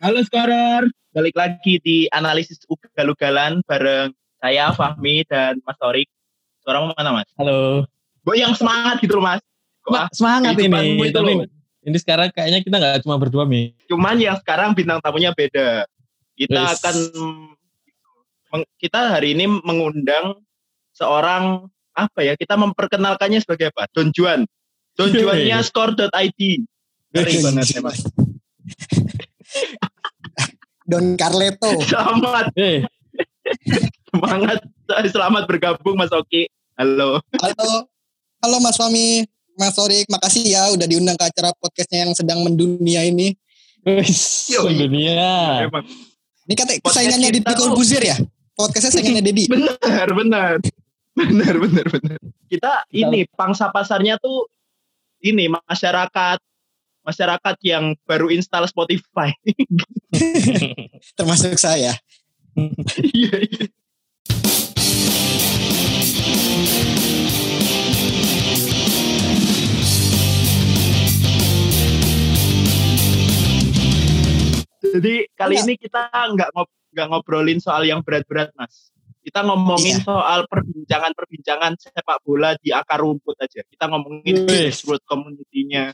Halo Skorer, balik lagi di analisis ugal-ugalan bareng saya Fahmi dan Mas Torik. Mau mana Mas? Halo. Bo yang semangat gitu loh Mas. Kok semangat ini. itu loh. ini sekarang kayaknya kita nggak cuma berdua mi. Cuman yang sekarang bintang tamunya beda. Kita akan kita hari ini mengundang seorang apa ya? Kita memperkenalkannya sebagai apa? Don Juan. Don. Juannya score.id. Ngeri banget ya Mas. Don Carleto. Selamat, Eh, semangat, selamat bergabung Mas Oki. Halo. Halo, halo Mas Fami, Mas Sorik, makasih ya udah diundang ke acara podcastnya yang sedang mendunia ini. wis, Yoi. dunia. Emang Ini saingannya kita di Buzir ya? Podcastnya saingannya Dedi. benar, benar, benar, benar, benar. Kita ini pangsa pasarnya tuh ini masyarakat masyarakat yang baru install Spotify. termasuk saya. Iya, iya. Jadi kali Enggak. ini kita nggak ngob nggak ngobrolin soal yang berat-berat, Mas. Kita ngomongin Iya. soal perbincangan-perbincangan sepak bola di akar rumput aja. Kita ngomongin Wih. grassroots community-nya.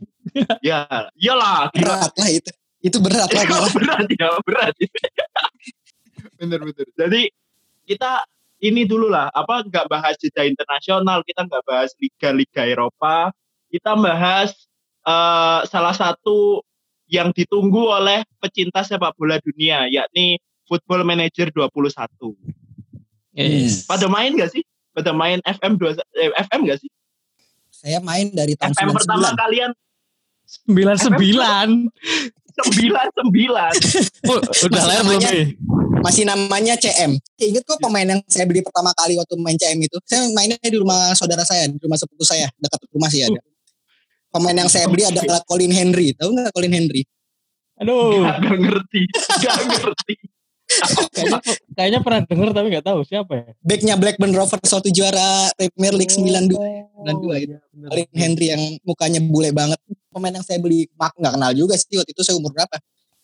ya, iyalah. gila. Berat lah itu. Itu berat lah berat ya, berat. bener bener. Jadi kita ini dulu lah, apa nggak bahas jeda internasional, kita nggak bahas liga-liga Eropa, kita bahas eh, salah satu yang ditunggu oleh pecinta sepak bola dunia, yakni Football Manager 21. Yes. Pada main nggak sih? Pada main FM 2 eh, FM nggak sih? Saya main dari tahun FM pertama 99. kalian Sembilan sembilan. 99. Oh, udah Masih lahir belum namanya- mi? Masih namanya CM. Ingat kok pemain yang saya beli pertama kali waktu main CM itu? Saya mainnya di rumah saudara saya, di rumah sepupu saya, dekat rumah sih ada. Pemain yang saya beli adalah Colin Henry. Tahu nggak Colin Henry? Aduh, Gak, ngerti, gak ngerti. Kayaknya kayaknya pernah denger tapi nggak tahu siapa ya. Backnya Blackburn Rovers waktu juara Premier League 92. Oh, 92 itu. iya, bener. Colin Henry yang mukanya bule banget. Pemain yang saya beli mak nggak kenal juga sih waktu itu saya umur berapa.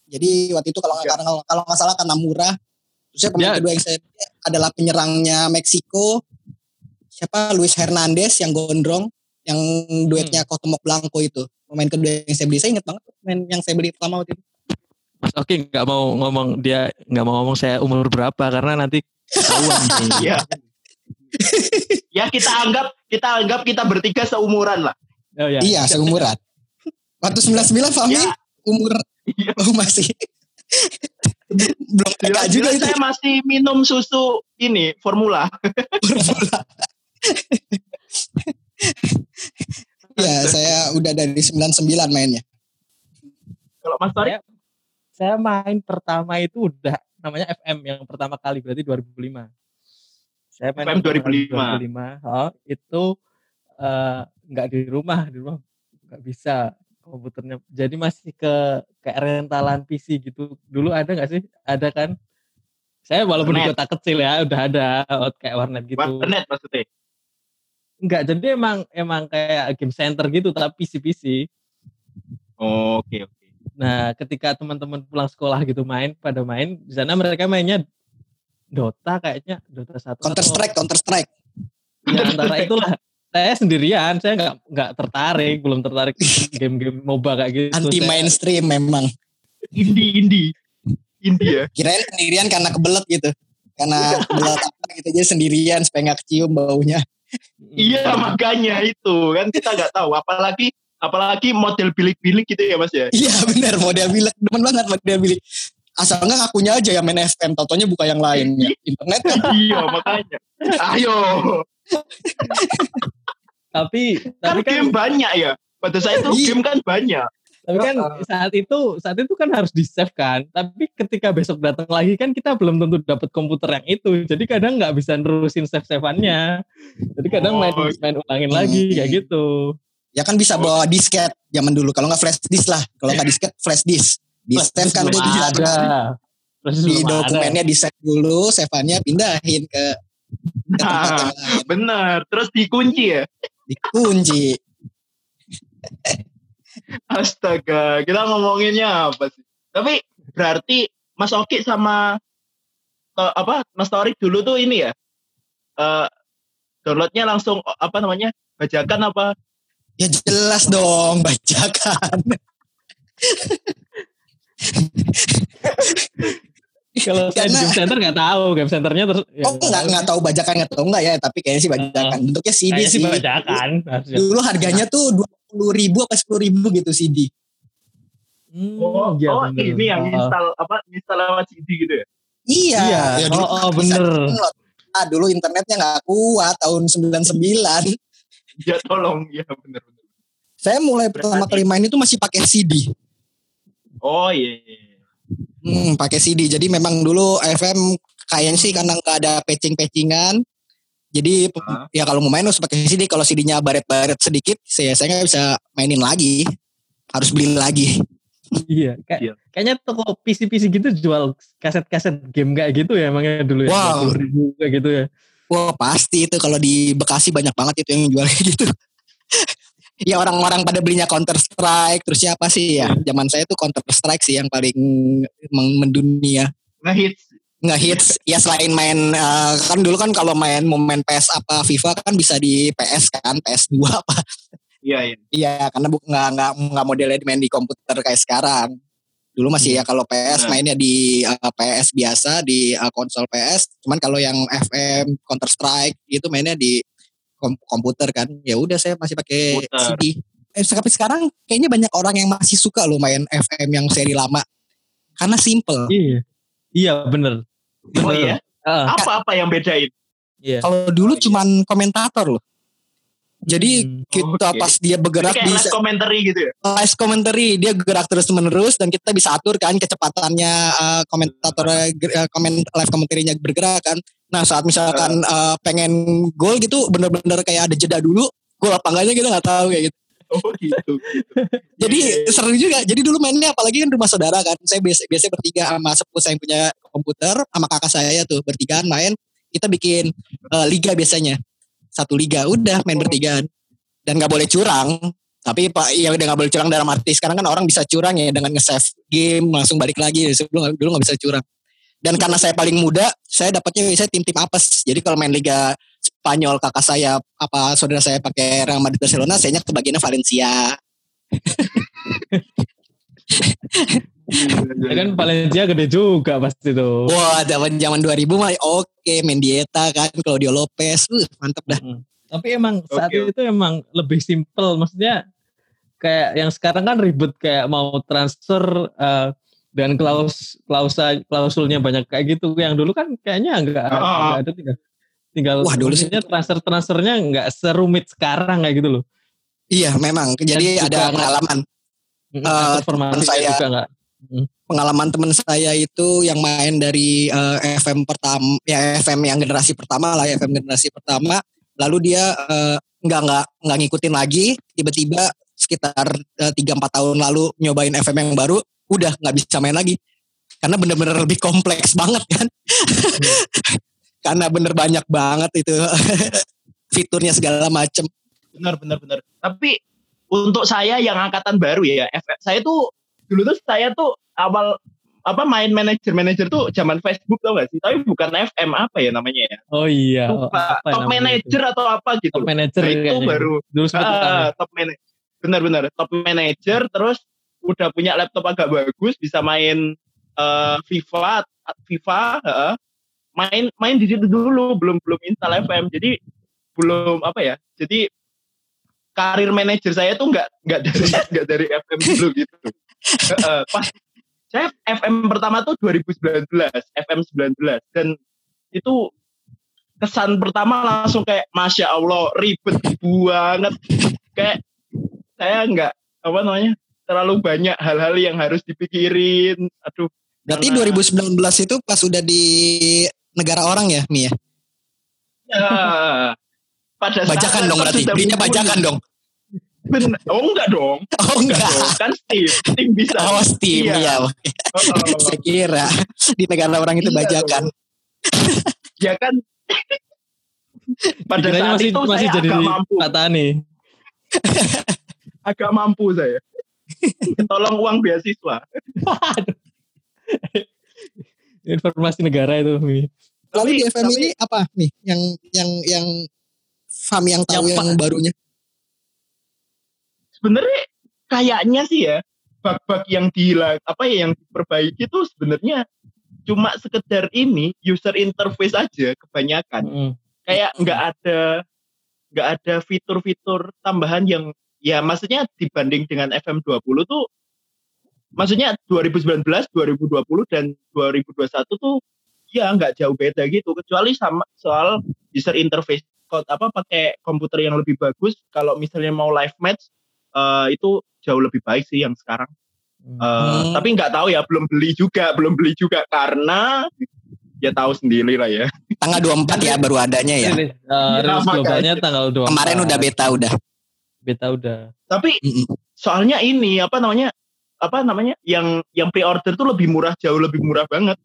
Jadi waktu itu kalau nggak kalau kalau nggak salah karena murah. Terus saya pemain Ya. kedua yang saya beli adalah penyerangnya Meksiko. Siapa Luis Hernandez yang gondrong yang duetnya Cuauhtémoc Blanco itu. Pemain kedua yang saya beli saya ingat banget pemain yang saya beli pertama waktu itu. Mas Oki nggak mau ngomong dia nggak mau ngomong saya umur berapa karena nanti ketahuan. Iya. ya kita anggap kita anggap kita bertiga seumuran lah. Oh ya. Iya seumuran. Waktu 99 Fahmi Ya. umur Iya. oh, masih belum TK juga Jelas itu. saya masih minum susu ini formula. Ya, saya udah dari 99 mainnya. Kalau Mas Tarik Saya main pertama itu udah namanya FM yang pertama kali berarti 2005. Saya main FM pertama kali 2005. 2005. Oh, itu eh, nggak di rumah, di rumah nggak bisa komputernya. Jadi masih ke kayak rentalan PC gitu. Dulu ada nggak sih? Ada kan? Saya walaupun di kota kecil ya udah ada oh, kayak warnet gitu. warnet maksudnya. Enggak, jadi emang emang kayak game center gitu tapi PC-PC. Oh, Oke oke. Nah, ketika teman-teman pulang sekolah gitu main, pada main, di sana mereka mainnya Dota kayaknya, Dota satu Counter atau- Strike, Counter Strike. Ya, antara itulah. Saya sendirian, saya nggak nggak tertarik, belum tertarik game-game MOBA kayak gitu. Anti Saya- mainstream memang. Indie indie. Indie ya. Kirain sendirian karena kebelet gitu. Karena kebelet apa gitu aja sendirian supaya nggak kecium baunya. Iya makanya itu kan kita nggak tahu apalagi apalagi model bilik-bilik gitu ya Mas ya. Iya benar model bilik. Demen banget model bilik. Asal nggak ngakunya aja yang main FM. Totonya buka yang lainnya. Internet kan. iya makanya. Ayo. Tapi Kan tapi kan game banyak ya. Pada saya itu Iya. game kan banyak. tapi kan saat itu saat itu kan harus di save kan. Tapi ketika besok datang lagi kan kita belum tentu dapat komputer yang itu. Jadi kadang nggak bisa nerusin save saveannya. Jadi kadang main Oh. main ulangin lagi kayak gitu. Ya kan bisa bawa disket zaman dulu. Kalau nggak flash disk lah. Kalau nggak disket flash disk. Di save kan tuh di, di dokumennya di save dulu. Save-annya pindahin ke, ke tempat Nah, yang lain. bener. Terus dikunci ya. Dikunci. Astaga, kita ngomonginnya apa sih? Tapi berarti Mas Oki sama uh, apa Mas Torik dulu tuh ini ya uh, downloadnya langsung apa namanya bajakan apa ya jelas dong bajakan Kalau game center nggak tahu game centernya terus. Ya, oh nggak nggak tahu bajakan nggak tahu nggak ya tapi kayaknya sih bajakan. Uh, Bentuknya CD sih. sih bajakan. Dulu harganya tuh dua puluh ribu atau sepuluh ribu gitu CD. Hmm, oh, ya, oh bener. ini yang install apa install lewat CD gitu ya? Iya. iya. Ya, oh, oh bener. Ah, dulu internetnya nggak kuat tahun 99. ya tolong, ya bener bener. Saya mulai pertama kali main itu masih pakai CD. Oh iya. iya. iya. Hmm, pakai CD. Jadi memang dulu FM kayaknya sih karena nggak ada patching-patchingan. Jadi uh. ya kalau mau main harus pakai CD. Kalau CD-nya baret-baret sedikit, saya saya nggak bisa mainin lagi. Harus beli lagi. iya, kayak, iya. kayaknya toko PC-PC gitu jual kaset-kaset game kayak gitu ya emangnya dulu ya. Wow. ribu kayak gitu ya. Wah pasti itu. Kalau di Bekasi banyak banget itu yang jual kayak gitu. ya orang-orang pada belinya Counter Strike. Terus siapa sih ya? Zaman saya tuh Counter Strike sih yang paling mendunia. Ngehits. Ngehits. Ya selain main uh, kan dulu kan kalau main mau main PS apa FIFA kan bisa di PS kan? PS2 apa? Iya iya. Iya karena bu, nggak nggak nggak modelnya main di komputer kayak sekarang dulu masih ya kalau PS nah. mainnya di uh, PS biasa di uh, konsol PS cuman kalau yang FM Counter Strike itu mainnya di komputer kan. Ya udah saya masih pakai CD eh, tapi sekarang kayaknya banyak orang yang masih suka loh main FM yang seri lama. Karena simple. Iya. Iya bener, bener. oh iya? Apa apa yang bedain? Iya. kalau dulu cuman komentator loh jadi hmm, kita okay. pas dia bergerak Jadi bisa commentary gitu ya. Live commentary dia gerak terus menerus dan kita bisa atur kan kecepatannya uh, komentator uh, komen live commentary-nya bergerak kan. Nah saat misalkan uh, pengen gol gitu bener-bener kayak ada jeda dulu gol apa enggaknya kita nggak tahu kayak gitu. Oh gitu. gitu. Jadi yeah, yeah. seru juga. Jadi dulu mainnya apalagi kan rumah saudara kan. Saya biasa biasa bertiga sama sepupu saya yang punya komputer sama kakak saya tuh bertigaan main. Kita bikin uh, liga biasanya satu liga udah main bertigaan. Dan nggak boleh curang. Tapi pak ya udah nggak boleh curang dalam arti sekarang kan orang bisa curang ya dengan nge-save game langsung balik lagi. Sebelum dulu nggak bisa curang. Dan karena saya paling muda saya dapatnya saya tim tim apes. Jadi kalau main liga Spanyol kakak saya apa saudara saya pakai Real Madrid Barcelona saya kebagiannya Valencia ya kan Valencia gede juga pasti tuh. Wah, zaman zaman 2000 mah oke main dieta kan Claudio Lopez. Uh, mantep dah. Hmm. Tapi emang okay. saat itu emang lebih simpel maksudnya kayak yang sekarang kan ribet kayak mau transfer uh, dan klaus klausa klausulnya banyak kayak gitu yang dulu kan kayaknya enggak, oh. enggak ada tinggal tinggal Wah, dulu sih transfer transfernya enggak serumit sekarang kayak gitu loh. Iya, memang. Jadi ada pengalaman. Uh, teman saya juga enggak. Pengalaman teman saya itu yang main dari uh, eh, FM pertama ya FM yang generasi pertama lah FM generasi pertama. Lalu dia uh, nggak nggak nggak ngikutin lagi. Tiba-tiba sekitar tiga uh, empat tahun lalu nyobain FM yang baru udah nggak bisa main lagi. Karena bener-bener lebih kompleks banget kan? Hmm. karena bener banyak banget itu. Fiturnya segala macem. Benar benar benar tapi untuk saya yang angkatan baru ya FM saya tuh dulu tuh saya tuh awal apa main manajer tuh zaman Facebook tau gak sih? Tapi bukan FM apa ya namanya ya? Oh iya. Lupa. top manager atau apa gitu. Top manager nah, itu baru. Dulu uh, top manager. Benar-benar top manager terus udah punya laptop agak bagus bisa main uh, FIFA FIFA uh, main main di situ dulu belum belum install FM jadi belum apa ya jadi karir manajer saya tuh nggak nggak dari nggak dari FM dulu gitu uh, pas saya FM pertama tuh 2019 FM 19 dan itu kesan pertama langsung kayak masya Allah ribet banget. Kayak saya nggak apa namanya terlalu banyak hal-hal yang harus dipikirin. Aduh berarti karena... 2019 itu pas udah di negara orang ya Mia ya? Pada bajakan dong berarti. belinya bajakan dong Bener. Oh enggak dong. Oh enggak. enggak dong. Kan Steam. Steam bisa. Oh Steam iya. ya. Oh, oh. Saya kira di negara orang itu iya bajakan. ya kan. Pada saat masih, itu masih saya jadi agak mampu. nih. agak mampu saya. Tolong uang beasiswa. Informasi negara itu. Mi. Lalu Tapi- di FM tapi- ini apa nih yang yang yang Fam yang tahu Yang yang, pa- barunya? Sebenarnya kayaknya sih ya bug-bug yang dihilang apa ya yang diperbaiki itu sebenarnya cuma sekedar ini user interface aja kebanyakan. Mm. kayak nggak ada nggak ada fitur-fitur tambahan yang ya maksudnya dibanding dengan FM20 tuh maksudnya 2019, 2020 dan 2021 tuh ya nggak jauh beda gitu. Kecuali sama soal user interface Kok apa pakai komputer yang lebih bagus. Kalau misalnya mau live match eh, itu jauh lebih baik sih yang sekarang. Eh, Hmm. tapi nggak tahu ya belum beli juga belum beli juga karena ya tahu sendiri lah ya Tanggal 24 ya baru adanya ya. Rilis, uh, Iya, rilis globalnya tanggal 2 Kemarin udah beta udah. beta udah. tapi soalnya ini apa namanya apa namanya yang yang pre-order tuh lebih murah jauh lebih murah banget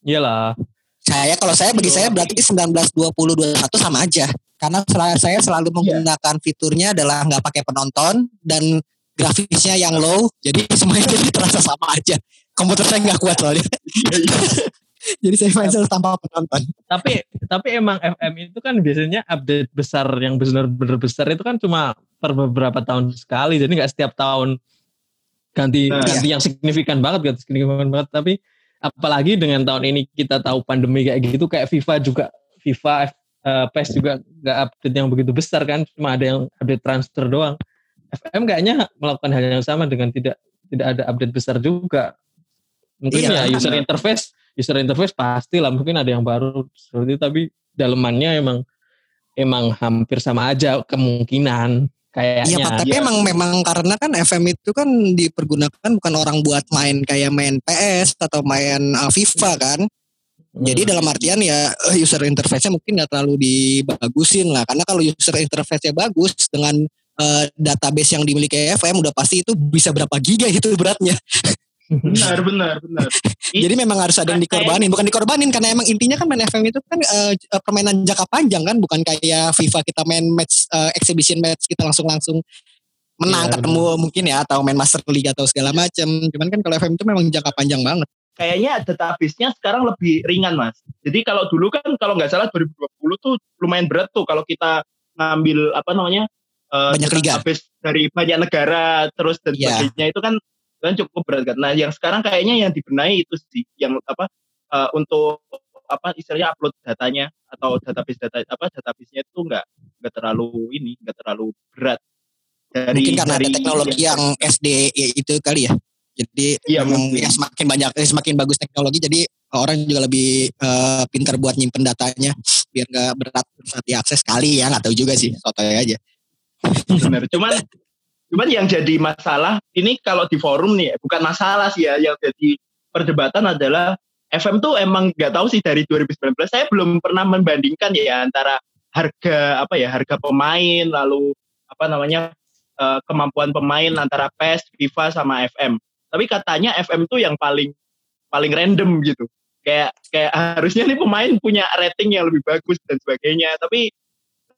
Iyalah. Saya kalau saya bagi saya berarti 19 20 21 sama aja. Karena saya selalu menggunakan fiturnya adalah nggak pakai penonton dan grafisnya yang low, jadi semuanya jadi terasa sama aja. Komputer saya nggak kuat soalnya. jadi saya main tanpa penonton. Tapi tapi emang FM itu kan biasanya update besar yang benar-benar besar itu kan cuma per beberapa tahun sekali. Jadi nggak setiap tahun ganti Nah. ganti yang signifikan banget, ganti signifikan banget. Tapi apalagi dengan tahun ini kita tahu pandemi kayak gitu, kayak FIFA juga FIFA eh, PES juga nggak update yang begitu besar kan, cuma ada yang update transfer doang. FM kayaknya melakukan hal yang sama dengan tidak tidak ada update besar juga. Mungkin Iya, ya user interface, user interface pasti lah mungkin ada yang baru seperti itu tapi dalemannya emang emang hampir sama aja kemungkinan Iya kayaknya. Pak, tapi Iya. emang memang karena kan FM itu kan dipergunakan bukan orang buat main kayak main PS atau main uh, FIFA kan. Jadi dalam artian ya eh, user interface-nya mungkin nggak terlalu dibagusin lah. Karena kalau user interface-nya bagus dengan eh, database yang dimiliki FM udah pasti itu bisa berapa giga itu beratnya. benar benar benar Jadi memang harus ada yang dikorbanin, bukan dikorbanin karena emang intinya kan main FM itu kan eh, eh, permainan jangka panjang kan, bukan kayak FIFA kita main match eh, exhibition match kita langsung-langsung menang Iya, ketemu mungkin ya atau main Master League atau segala macam. Cuman kan kalau FM itu memang jangka panjang banget. Kayaknya database-nya sekarang lebih ringan mas jadi kalau dulu kan kalau nggak salah 2020 tuh lumayan berat tuh kalau kita ngambil apa namanya eh, Banyak liga. database dari banyak negara terus dan Iya. sebagainya itu kan kan cukup berat kan nah yang sekarang kayaknya yang dibenahi itu sih yang apa eh, untuk apa istilahnya upload datanya atau database data apa database-nya itu nggak nggak terlalu ini nggak terlalu berat dari mungkin karena dari ada teknologi yang SD itu kali ya. Jadi Iya, memang ya semakin banyak eh, semakin bagus teknologi jadi orang juga lebih eh, pintar buat nyimpen datanya. Biar nggak berat saat diakses kali ya nggak tahu juga sih sotoy aja. benar cuman cuman yang jadi masalah ini kalau di forum nih bukan masalah sih ya yang jadi perdebatan adalah FM tuh emang nggak tahu sih dari 2019 saya belum pernah membandingkan ya antara harga apa ya harga pemain lalu apa namanya eh, kemampuan pemain antara PES, FIFA sama FM tapi katanya FM tuh yang paling paling random gitu kayak kayak harusnya nih pemain punya rating yang lebih bagus dan sebagainya tapi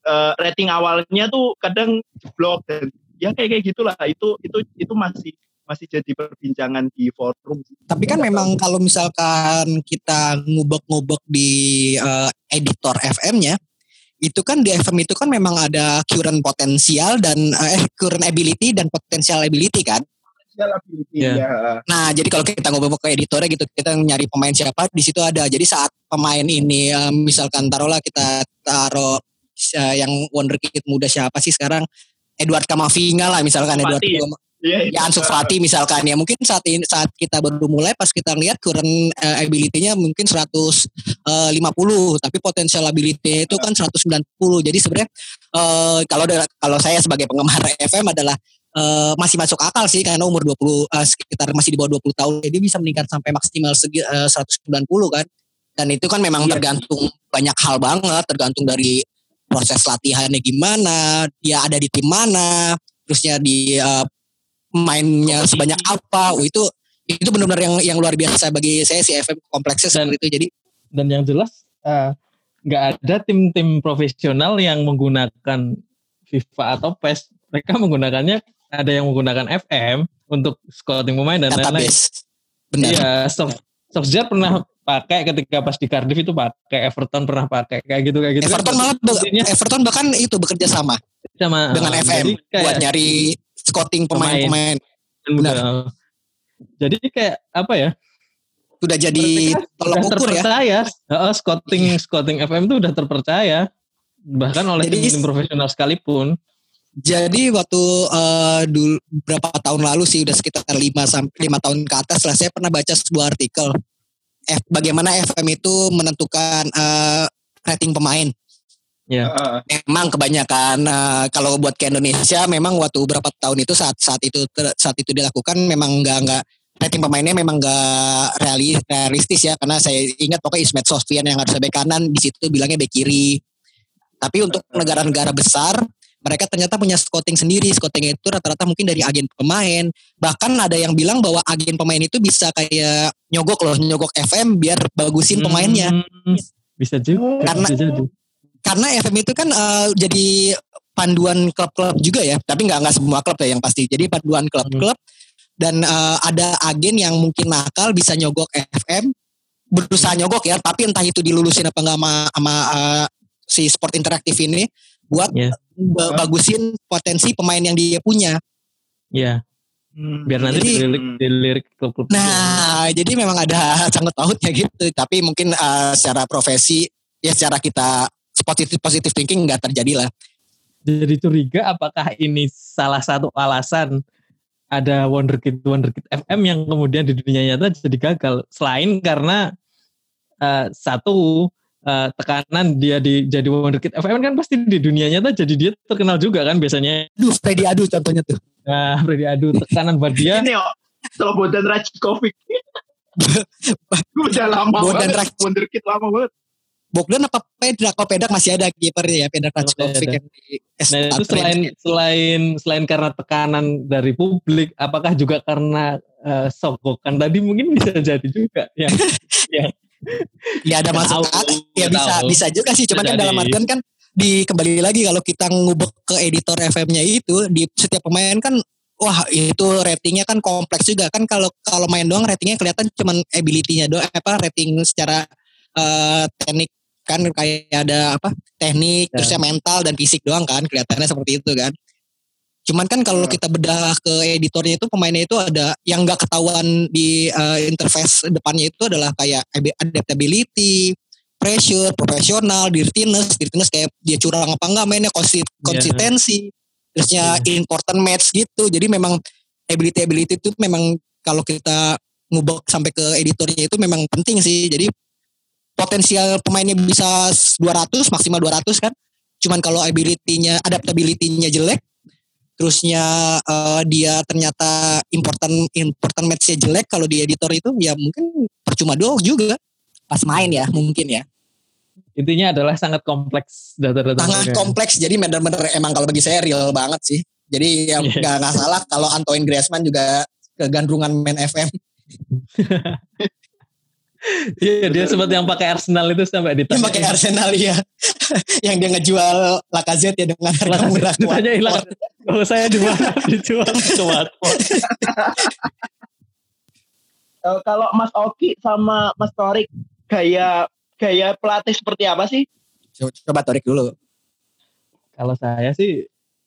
eh, rating awalnya tuh kadang jeblok dan ya kayak kayak gitulah itu itu itu masih masih jadi perbincangan di forum. Tapi kan memang kalau misalkan kita ngubek-ngubek di eh, editor FM-nya, itu kan di FM itu kan memang ada current potensial dan eh current ability dan potential ability kan. Iya. ya. Nah, jadi kalau kita ngubek ke editornya gitu, kita nyari pemain siapa di situ ada. Jadi saat pemain ini eh, misalkan taruhlah kita taruh eh, yang wonderkid muda siapa sih sekarang? Edward Kamavinga lah misalkan Edward Fati ya? Kama- Iya, ya Ansu Fati misalkan ya mungkin saat ini saat kita baru mulai pas kita lihat current eh, ability-nya mungkin 150 tapi potential ability itu kan 190 jadi sebenarnya kalau kalau saya sebagai penggemar FM adalah eh, masih masuk akal sih karena umur 20 eh, sekitar masih di bawah 20 tahun jadi bisa meningkat sampai maksimal segi, eh, 190 kan dan itu kan memang Iya. tergantung banyak hal banget tergantung dari proses latihannya gimana dia ada di tim mana terusnya di eh, mainnya sebanyak apa oh, itu itu benar-benar yang yang luar biasa bagi saya si FM kompleksnya Dan- seperti itu jadi Dan yang jelas nggak ada tim-tim profesional yang menggunakan FIFA atau PES. Mereka menggunakannya ada yang menggunakan FM untuk scouting pemain dan lain-lain. Benar. Iya, Solskjaer pernah pakai ketika pas di Cardiff itu pakai Everton pernah pakai kayak gitu kayak gitu. Everton malah be- Intinya Everton bahkan itu bekerja sama sama dengan eh, FM kayak buat nyari scouting pemain-pemain. benar. Jadi kayak apa ya? Udah jadi tolak ukur ya. terpercaya. Heeh, scouting scouting FM itu udah terpercaya bahkan oleh Jadi- tim profesional sekalipun. Jadi waktu eh, dulu berapa tahun lalu sih udah sekitar 5 sampai 5 tahun ke atas lah saya pernah baca sebuah artikel F, bagaimana FM itu menentukan eh, rating pemain. Ya. Heeh. Memang kebanyakan eh, kalau buat ke Indonesia memang waktu berapa tahun itu saat saat itu saat itu dilakukan memang nggak nggak rating pemainnya memang nggak reali, realistis ya karena saya ingat pokoknya Ismet Sofian yang harus bek kanan di situ bilangnya bek kiri. Tapi untuk negara-negara besar mereka ternyata punya scouting sendiri. Scouting itu rata-rata mungkin dari agen pemain. Bahkan ada yang bilang bahwa agen pemain itu bisa kayak nyogok loh, nyogok FM biar bagusin pemainnya. Hmm, bisa juga. Karena- bisa jadi. karena FM itu kan eh, jadi panduan klub-klub juga ya, tapi nggak nggak semua klub ya yang pasti. Jadi panduan klub-klub dan eh, ada agen yang mungkin nakal bisa nyogok FM, berusaha nyogok ya, tapi entah itu dilulusin apa nggak sama, sama eh, si sport interaktif ini buat Ya. Ba- bagusin potensi pemain yang dia punya. Ya, Hmm. biar nanti Jadi- dilirik dilirik klub-klub. Nah, jadi memang ada sangkut pautnya gitu, tapi mungkin eh, secara profesi ya secara kita positif positif thinking nggak terjadi lah. jadi curiga apakah ini salah satu alasan ada wonderkid wonderkid FM yang kemudian di dunia nyata jadi gagal selain karena eh, satu eh, tekanan dia di jadi wonderkid FM kan pasti di dunia nyata jadi dia terkenal juga kan biasanya Duh, Freddy Adu contohnya tuh. nah Freddy Adu tekanan buat dia Ini oh, Slobodan Rajkovic. Udah lama Bodan banget. Raj- Wonderkid lama banget. Bogdan apa Pedrak? Oh Pedrak masih ada kipernya ya, Pedrak Rajkovic ada. yang di Nah itu selain selain selain karena tekanan dari publik, apakah juga karena eh, sogokan tadi mungkin bisa jadi juga ya. ya ada masuk Tahu, akal. ya bisa tahu. bisa juga sih cuman Bisa kan dalam artian kan di kembali lagi kalau kita ngubek ke editor FM-nya itu di setiap pemain kan wah itu ratingnya kan kompleks juga kan kalau kalau main doang ratingnya kelihatan cuman ability-nya doang apa rating secara eh, teknik kan kayak ada apa teknik Ya. terusnya mental dan fisik doang kan kelihatannya seperti itu kan cuman kan kalau Hmm. kita bedah ke editornya itu pemainnya itu ada yang nggak ketahuan di eh, interface depannya itu adalah kayak ab- adaptability pressure profesional dirtiness dirtiness kayak dia curang apa enggak mainnya konsi- konsistensi terusnya important match gitu. Jadi memang ability ability itu memang kalau kita ngubek sampai ke editornya itu memang penting sih. Jadi potensial pemainnya bisa 200 maksimal 200 kan. Cuman kalau ability-nya adaptability-nya jelek terusnya eh, dia ternyata important important match-nya jelek kalau di editor itu ya mungkin percuma doang juga pas main ya mungkin ya Intinya adalah sangat kompleks data-data. sangat mereka. kompleks jadi bener-bener emang kalau bagi saya real banget sih jadi ya Iya. nggak nggak salah kalau Antoine Griezmann juga kegandrungan main FM Iya dia sempat yang pakai Arsenal itu sampai yang ditanya. pakai Arsenal ya yang dia ngejual Lacazette ya dengan harga Lacazette murah ditanya hilang. Kalau saya di mana dijual ke Watford. Eh, kalau Mas Oki sama Mas Torik gaya gaya pelatih seperti apa sih? coba, coba Torik dulu Kalau saya sih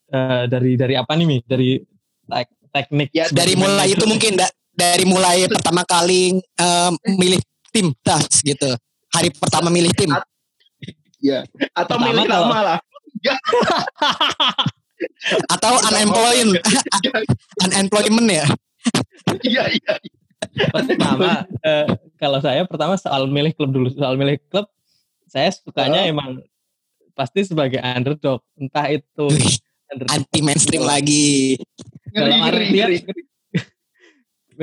eh, dari dari apa nih Mi? Dari tek- teknik. Ya, dari mulai itu mungkin da- dari mulai pertama kali em, milih tim das gitu hari pertama milih tim Iya. Atau Pertama milih lama lah. atau unemployment unemployment ya Iya iya. pertama eh, kalau saya pertama soal milih klub dulu soal milih klub saya sukanya Oh. emang pasti sebagai underdog entah itu underdog anti mainstream lagi dalam Ngeri, ngeri, artian ngeri.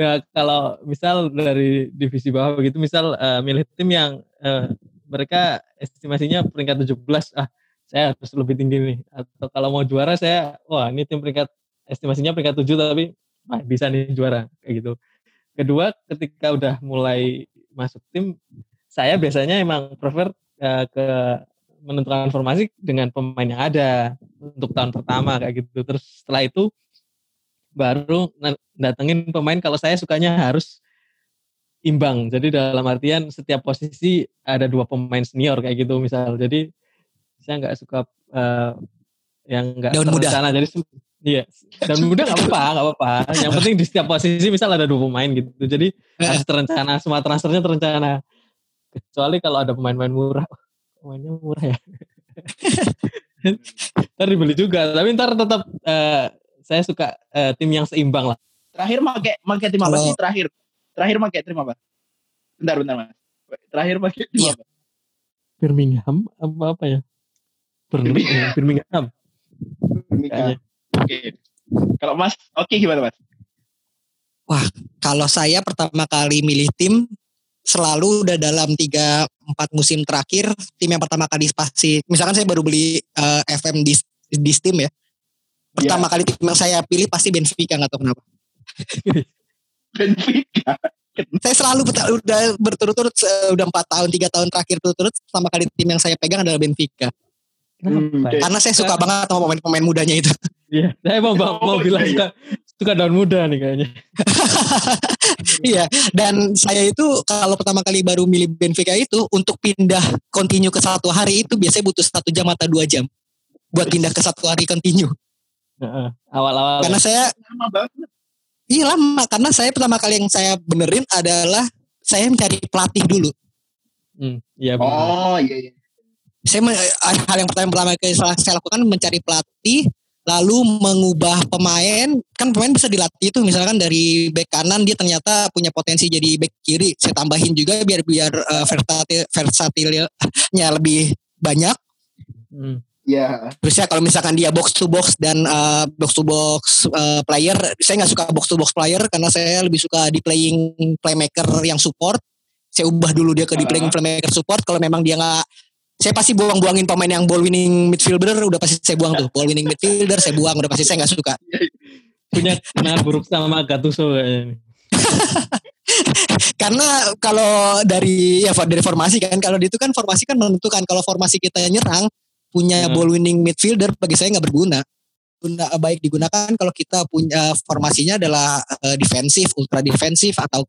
Ya, kalau misal dari divisi bawah begitu misal eh, milih tim yang eh, mereka estimasinya peringkat 17 ah saya harus lebih tinggi nih. Atau kalau mau juara saya wah ini tim peringkat estimasinya peringkat 7 tapi wah, bisa nih juara kayak gitu. Kedua ketika udah mulai masuk tim saya biasanya emang prefer eh, ke menentukan formasi dengan pemain yang ada untuk tahun pertama kayak gitu. Terus setelah itu baru datengin pemain kalau saya sukanya harus imbang. Jadi dalam artian setiap posisi ada dua pemain senior kayak gitu misal. Jadi saya nggak suka uh, yang nggak Daun muda. terencana. Jadi iya, daun muda nggak apa-apa, nggak apa-apa. Yang penting di setiap posisi misal ada dua pemain gitu. Jadi harus terencana, semua transfernya terencana. Kecuali kalau ada pemain-pemain murah. Pemainnya murah ya. ntar dibeli juga. Tapi ntar tetap eh, saya suka eh, tim yang seimbang lah. Terakhir pakai pakai tim apa sih? Terakhir. Terakhir pakai tim apa? Bentar, bentar, Mas. Terakhir pakai tim Iya. apa? Birmingham apa apa ya? Eh, Birmingham. kayaknya. Oke. Kalau Mas, oke gimana Mas? Kalau saya pertama kali milih tim selalu udah dalam tiga empat musim terakhir tim yang pertama kali pasti misalkan saya baru beli eh, FM di di Steam ya pertama kali tim yang saya pilih pasti Benfica nggak tahu kenapa Benfica. saya selalu udah berturut-turut udah empat tahun tiga tahun terakhir berturut-turut pertama kali tim yang saya pegang adalah Benfica? Hmm, karena saya suka banget sama pemain-pemain mudanya itu Iya, saya mau mau, mau Oh, bilang iya, suka, suka daun muda nih kayaknya. Iya, dan saya itu kalau pertama kali baru milih Benfica itu untuk pindah continue ke satu hari itu biasanya butuh satu jam atau dua jam buat pindah ke satu hari continue. Heeh. Awal-awal. Karena saya Lama banget. iya lama karena saya pertama kali yang saya benerin adalah saya mencari pelatih dulu. Hmm, iya benar. Oh, iya iya. Saya eh, hal yang pertama pertama kali saya saya lakukan mencari pelatih lalu mengubah pemain kan pemain bisa dilatih itu misalkan dari back kanan dia ternyata punya potensi jadi back kiri saya tambahin juga biar biar versatil versatilnya lebih banyak Hmm. Iya. Terus ya kalau misalkan dia box to box dan uh, box to box uh, player, saya nggak suka box to box player karena saya lebih suka di playing playmaker yang support. Saya ubah dulu dia ke di playing playmaker support. Kalau memang dia nggak, saya pasti buang-buangin pemain yang ball winning midfielder udah pasti saya buang tuh. Ball winning midfielder saya buang udah pasti saya nggak suka. Punya kenangan buruk sama Gattuso kayaknya. Karena kalau dari ya dari formasi kan, kalau itu kan formasi kan menentukan kalau formasi kita nyerang punya Hmm. ball winning midfielder bagi saya nggak berguna. Guna, baik digunakan kalau kita punya formasinya adalah eh, defensif, ultra defensif atau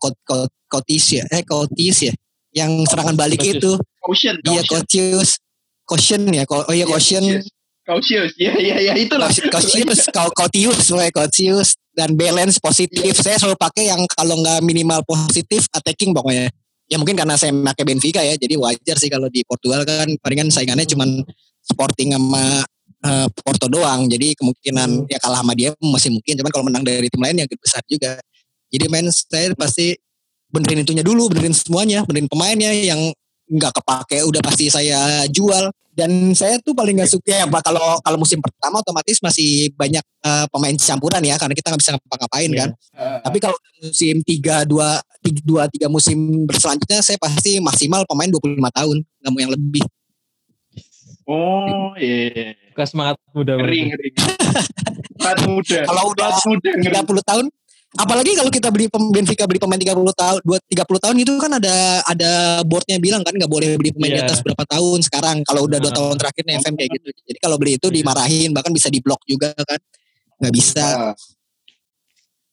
cotis ya, eh cotis ya, yang serangan balik itu, Caution, iya cotius, caution ya, oh iya caution, Cautious. Iya iya iya itulah. Cotius, Cotius, Cotius dan balance positif. Saya selalu pakai yang kalau nggak minimal positif attacking pokoknya. Ya mungkin karena saya pakai Benfica ya, jadi wajar sih kalau di Portugal kan palingan saingannya cuman Sporting sama eh, Porto doang. Jadi kemungkinan ya kalah sama dia masih mungkin. Cuman kalau menang dari tim lain ya besar juga. Jadi main saya pasti benerin itunya dulu, benerin semuanya, benerin pemainnya yang nggak kepake udah pasti saya jual dan saya tuh paling nggak suka ya Pak, kalau kalau musim pertama otomatis masih banyak eh, pemain campuran ya karena kita nggak bisa ngapa-ngapain Iya. kan tapi kalau musim tiga dua tiga, dua tiga musim berselanjutnya saya pasti maksimal pemain 25 tahun nggak mau yang lebih Oh, iya. Suka semangat muda. Ngeri, ngeri. Sangat muda. kalau udah muda ngeri. 30 tahun apalagi kalau kita beli pem- Benfica beli pemain 30 tahun dua 30 tahun itu kan ada ada boardnya bilang kan nggak boleh beli pemain di Iya. atas berapa tahun sekarang kalau udah dua Ah. tahun terakhir nih FM kayak gitu jadi kalau beli itu Iya. dimarahin bahkan bisa diblok juga kan nggak bisa Ah,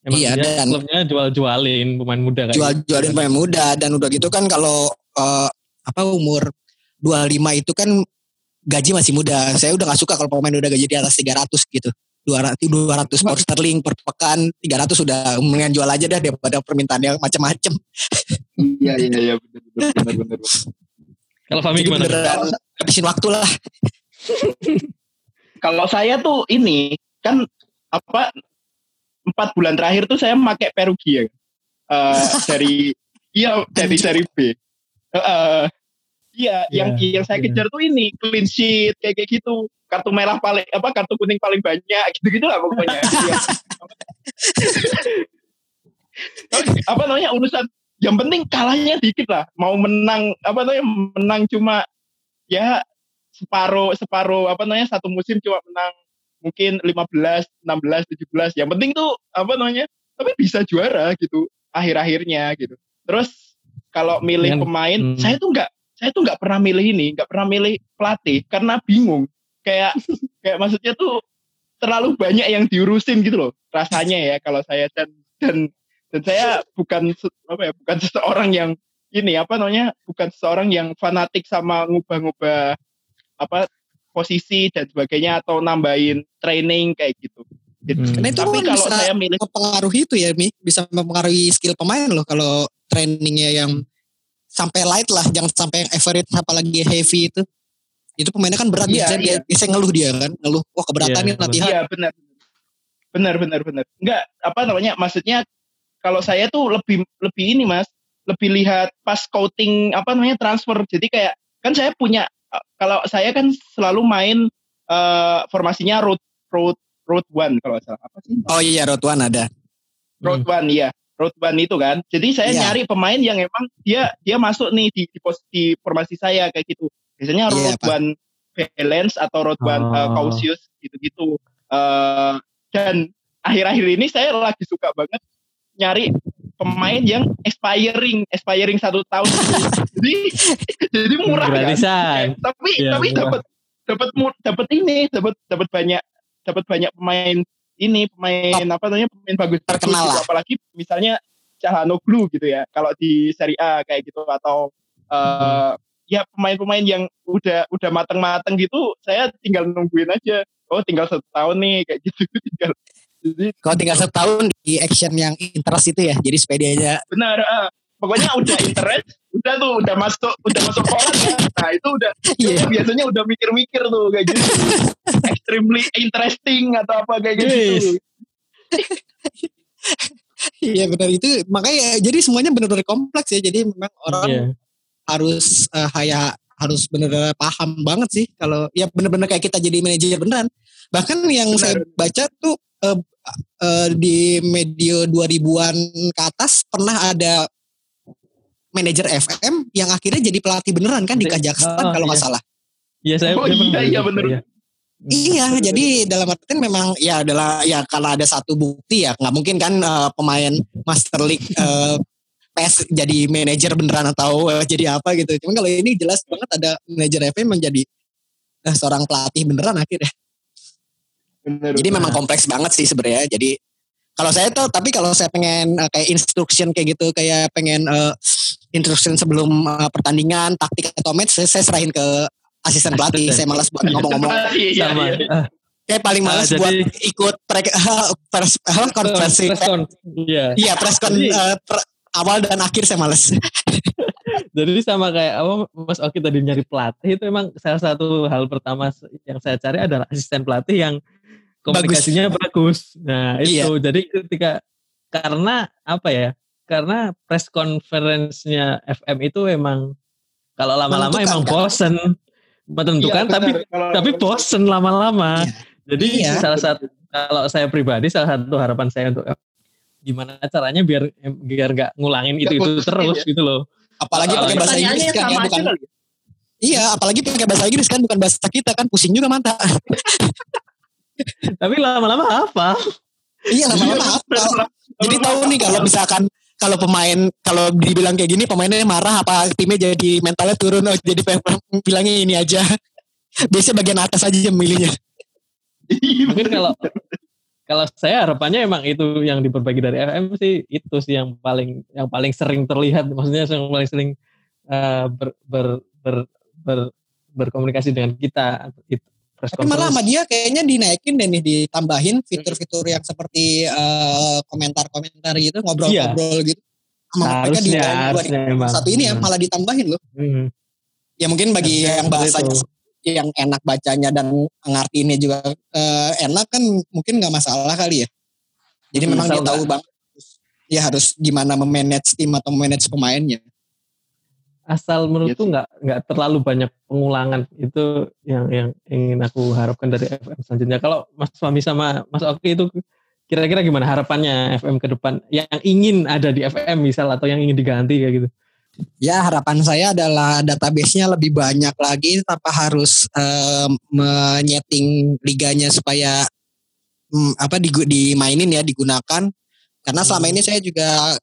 Emang Iya, dia dan- klubnya jual-jualin pemain muda kayak jual gitu. pemain muda dan udah gitu kan kalau eh, apa umur 25 itu kan gaji masih muda. Saya udah gak suka kalau pemain udah gaji di atas 300 gitu. 200 200 pound sterling per pekan, 300 sudah mendingan jual aja dah daripada permintaannya macam-macam. Iya iya iya benar benar benar benar. Kalau Fami gimana? beneran habisin waktu lah. Kalau saya tuh ini kan apa empat bulan terakhir tuh saya pakai Perugia Eh, dari iya dari dari B. Eh, iya yang Iya, yang saya iya. kejar tuh ini clean sheet kayak kayak gitu kartu merah paling apa kartu kuning paling banyak gitu gitu lah pokoknya. Iya. apa namanya urusan yang penting kalahnya dikit lah mau menang apa namanya menang cuma ya separuh separuh apa namanya satu musim cuma menang mungkin 15 16 17 yang penting tuh apa namanya tapi bisa juara gitu akhir-akhirnya gitu terus kalau milih pemain hmm. saya tuh nggak saya tuh nggak pernah milih ini nggak pernah milih pelatih karena bingung kayak kayak maksudnya tuh terlalu banyak yang diurusin gitu loh rasanya ya kalau saya dan dan dan saya bukan apa ya bukan seseorang yang ini apa namanya bukan seseorang yang fanatik sama ngubah-ngubah apa posisi dan sebagainya atau nambahin training kayak gitu. gitu. Hmm. Karena itu Tapi kalau bisa saya milih mempengaruhi itu ya Mi, bisa mempengaruhi skill pemain loh kalau trainingnya yang sampai light lah, jangan sampai yang average apalagi heavy itu. Itu pemainnya kan berat Iya, biasanya, iya. dia- biasanya ngeluh dia kan, ngeluh, wah keberatan Iya, nih latihan. Iya benar. Benar benar benar. Enggak apa namanya maksudnya kalau saya tuh lebih lebih ini Mas, lebih lihat pas scouting apa namanya transfer. Jadi kayak kan saya punya kalau saya kan selalu main eh, formasinya road road road one kalau nggak salah apa sih? Oh iya, Rotuan ada. Road one iya. Road one itu kan. Jadi saya Iya. nyari pemain yang emang dia dia masuk nih di di, pos, di formasi saya kayak gitu. Biasanya road Pak. one balance atau road one Oh. uh, cautious gitu-gitu. Eh, dan akhir-akhir ini saya lagi suka banget nyari pemain yang expiring, expiring satu tahun. jadi jadi murah kan. Tapi Iya, tapi dapat dapat dapat ini, dapat dapat banyak dapat banyak pemain ini pemain apa namanya pemain bagus Terkenal gitu. apalagi misalnya Cahanoglu gitu ya kalau di Serie A kayak gitu atau eh ya pemain-pemain yang udah udah mateng-mateng gitu saya tinggal nungguin aja oh tinggal satu tahun nih kayak gitu tinggal jadi Kalau tinggal setahun di action yang interest itu ya, jadi sepedanya benar ah. Pokoknya udah interest udah tuh udah masuk udah masuk koran ya nah itu udah Iya. Saya biasanya udah mikir-mikir tuh kayak gitu extremely interesting atau apa kayak gitu Yes. Iya benar itu makanya jadi semuanya benar-benar kompleks ya. Jadi memang orang Iya. harus eh, kayak harus benar-benar paham banget sih kalau ya benar-benar kayak kita jadi manajer beneran. Bahkan yang Benar. saya baca tuh eh, eh, di media 2000-an ke atas pernah ada manajer FM yang akhirnya jadi pelatih beneran kan di. Kazakhstan Oh, kalau nggak iya. salah. Iya saya Oh, iya, iya, bener. iya. Iya, jadi dalam artian memang ya adalah ya kalau ada satu bukti ya nggak mungkin kan eh, pemain Master League eh, PES jadi manajer beneran atau eh, jadi apa gitu. Cuman kalau ini jelas banget ada manajer FM menjadi eh, seorang pelatih beneran akhirnya. bener Jadi memang kompleks banget sih sebenarnya. Jadi kalau saya tuh tapi kalau saya pengen eh, kayak instruction kayak gitu kayak pengen eh, instruction sebelum eh, pertandingan taktik atau match saya, saya serahin ke asisten pelatih. Saya malas buat ngomong-ngomong. Iya, Sama. iya. Ah, Kayak paling Ah, males jadi- buat ikut apa, konferensi. press con. Iya. Iya press con eh, per- awal dan akhir saya males. Jadi sama kayak apa Mas Oki tadi nyari pelatih itu emang salah satu hal pertama yang saya cari adalah asisten pelatih yang komunikasinya bagus. Nah itu Iya. jadi ketika karena apa ya? Karena press conference-nya FM itu emang kalau lama-lama emang kan? bosen menentukan Iya, tapi. Kalau- tapi bosen lama-lama. Iya. Jadi Iya. salah satu kalau saya pribadi salah satu harapan saya untuk gimana caranya biar biar nggak ngulangin Nggak itu itu terus ya. gitu loh. Apalagi pakai bahasa Inggris kan ya bukan. ya? Iya, apalagi pakai bahasa Inggris kan bukan bahasa kita kan pusing juga mantap. Tapi lama-lama apa? iya lama-lama apa? Jadi tahu nih kalau misalkan kalau pemain kalau dibilang kayak gini pemainnya marah apa timnya jadi mentalnya turun oh jadi bilangnya ini aja. Biasanya bagian atas aja milihnya. Mungkin kalau kalau saya harapannya emang itu yang diperbaiki dari FM sih itu sih yang paling yang paling sering terlihat maksudnya yang paling sering eh, ber, ber, ber, ber- berkomunikasi dengan kita itu press Tapi malah sama dia kayaknya dinaikin deh nih ditambahin fitur-fitur yang seperti eh, komentar-komentar gitu ngobrol-ngobrol gitu. Sama harusnya harusnya emang. satu ini ya malah ditambahin loh. Hmm. Ya mungkin bagi Harusnya yang bahasanya itu. yang enak bacanya dan ngartiinnya juga eh, enak kan mungkin nggak masalah kali ya. Jadi Hmm, memang dia tahu banget ya harus gimana memanage tim atau memanage pemainnya. Asal menurutku Iya nggak nggak terlalu banyak pengulangan. Itu yang yang ingin aku harapkan dari FM selanjutnya. Kalau Mas Fami sama Mas Oki itu kira-kira gimana harapannya FM ke depan? Yang ingin ada di FM misal atau yang ingin diganti kayak gitu? Ya harapan saya adalah database-nya lebih banyak lagi tanpa harus eh, menyeting liganya supaya hmm, apa digu- dimainin ya digunakan. Karena selama Hmm. ini saya juga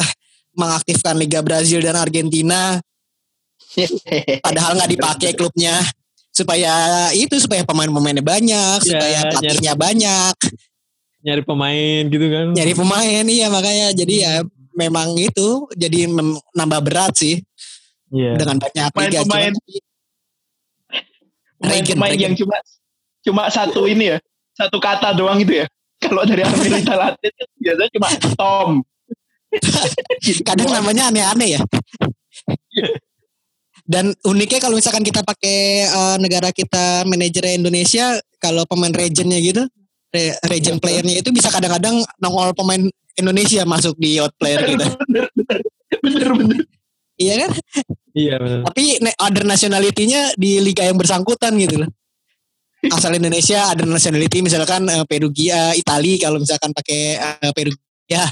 eh, mengaktifkan Liga Brazil dan Argentina padahal nggak dipakai klubnya supaya itu supaya pemain-pemainnya banyak, Ya, supaya pelatihnya banyak. nyari pemain gitu kan. Nyari pemain iya makanya jadi ya memang itu jadi nambah berat sih. Iya. Dengan banyak liga Pemain-pemain pemain-pemain yang cuma cuma satu ini ya, satu kata doang itu ya. Kalau dari Amerika Latin kan biasanya cuma Tom. Kadang namanya aneh-aneh ya. Dan uniknya kalau misalkan kita pakai uh, negara kita manajer Indonesia, kalau pemain regionnya gitu, re region playernya itu bisa kadang-kadang nongol pemain Indonesia masuk di out player kita. bener, bener, bener, bener. Iya kan? Iya benar. Tapi other nationality-nya di liga yang bersangkutan gitu loh. Asal Indonesia ada nationality misalkan uh, Perugia, Itali kalau misalkan pakai uh, Perugia.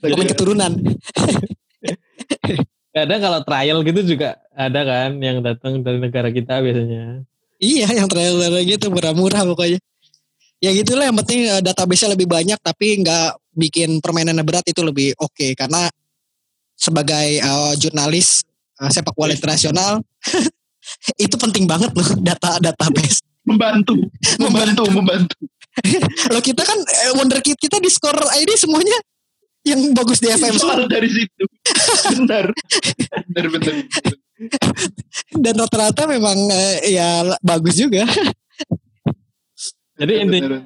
Pemain keturunan. Kadang kalau trial gitu juga ada kan yang datang dari negara kita biasanya. Iya, yang trial gitu murah-murah pokoknya. Ya gitulah yang penting uh, database-nya lebih banyak tapi nggak bikin permainannya berat itu lebih oke okay. karena sebagai uh, jurnalis uh, sepak bola internasional itu penting banget loh data database membantu membantu membantu lo kita kan wonderkid kita di skor ID semuanya yang bagus di FM soal dari situ benar benar benar, dan rata-rata memang uh, ya bagus juga jadi intinya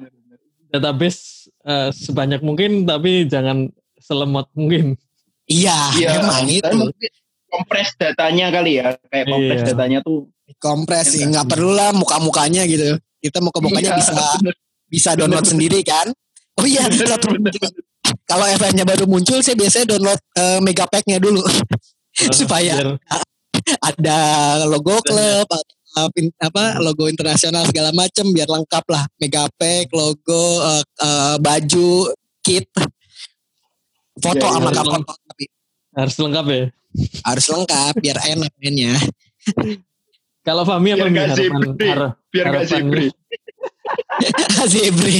database uh, sebanyak mungkin tapi jangan selemot mungkin Iya, iya memang itu. kompres datanya kali ya, kayak kompres iya. datanya tuh. Kompres sih, nggak perlu lah muka-mukanya gitu. Kita muka-mukanya iya, bisa bener. bisa download bener, sendiri kan. Oh iya, satu kalau FM-nya baru muncul, saya biasanya download uh, megapack-nya dulu. Uh, supaya biar. ada logo klub, apa logo internasional segala macam biar lengkap lah. Megapack, logo, uh, uh, baju, kit. Foto ya, sama ya, cover tapi harus lengkap ya? Harus lengkap biar enak mainnya. Kalau Fami apa biar harapan, har biar gak zebri. Zebri.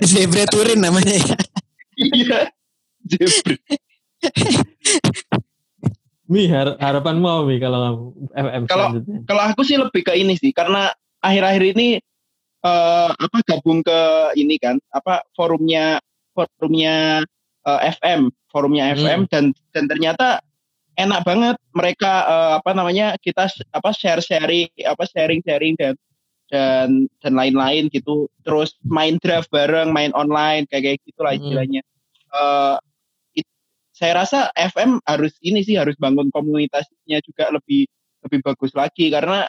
Zebri Turin namanya. ya iya. Zebri Mi har harapanmu apa Mi kalau FM kalau kalau aku sih lebih ke ini sih karena akhir-akhir ini uh, apa gabung ke ini kan apa forumnya forumnya uh, FM forumnya FM hmm. dan dan ternyata enak banget mereka uh, apa namanya kita apa share sharing apa sharing sharing dan dan dan lain-lain gitu. Terus main draft bareng main online kayak kayak gitulah istilahnya. Hmm. uh, it, saya rasa FM harus ini sih harus bangun komunitasnya juga lebih lebih bagus lagi. Karena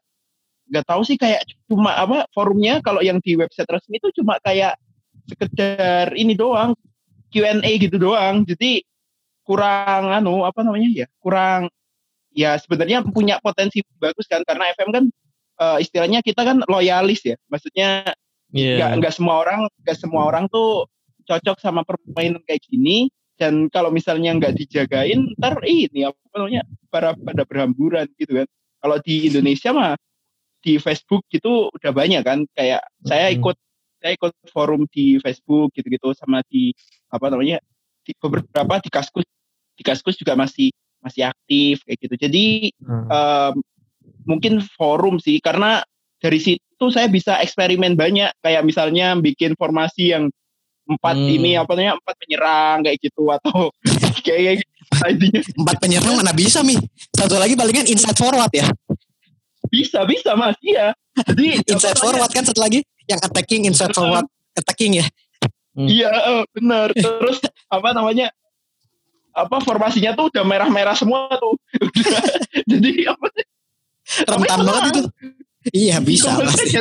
nggak tahu sih kayak cuma apa forumnya kalau yang di website resmi itu cuma kayak sekedar ini doang Q&A gitu doang. Jadi kurang anu apa namanya ya kurang ya sebenarnya punya potensi bagus kan. Karena FM kan uh, istilahnya kita kan loyalis ya. Maksudnya yeah. nggak nggak semua orang nggak semua orang tuh cocok sama permainan kayak gini. Dan kalau misalnya nggak dijagain ntar ini apa namanya para pada berhamburan gitu kan. Kalau di Indonesia mah di Facebook gitu udah banyak kan. Kayak mm -hmm. saya ikut saya ikut forum di Facebook gitu-gitu sama di apa namanya di beberapa di kaskus. Di kaskus juga masih masih aktif kayak gitu. Jadi hmm. um, mungkin forum sih karena dari situ saya bisa eksperimen banyak kayak misalnya bikin formasi yang empat hmm. ini apa namanya empat penyerang kayak gitu atau kayak intinya empat penyerang mana bisa mi satu lagi palingan inside forward ya bisa bisa mas iya jadi inside forward kan satu lagi yang attacking inside forward attacking ya Hmm. Iya hmm. benar. Terus apa namanya? Apa formasinya tuh udah merah-merah semua tuh. Jadi apa? Rentan banget itu. Iya bisa pasti.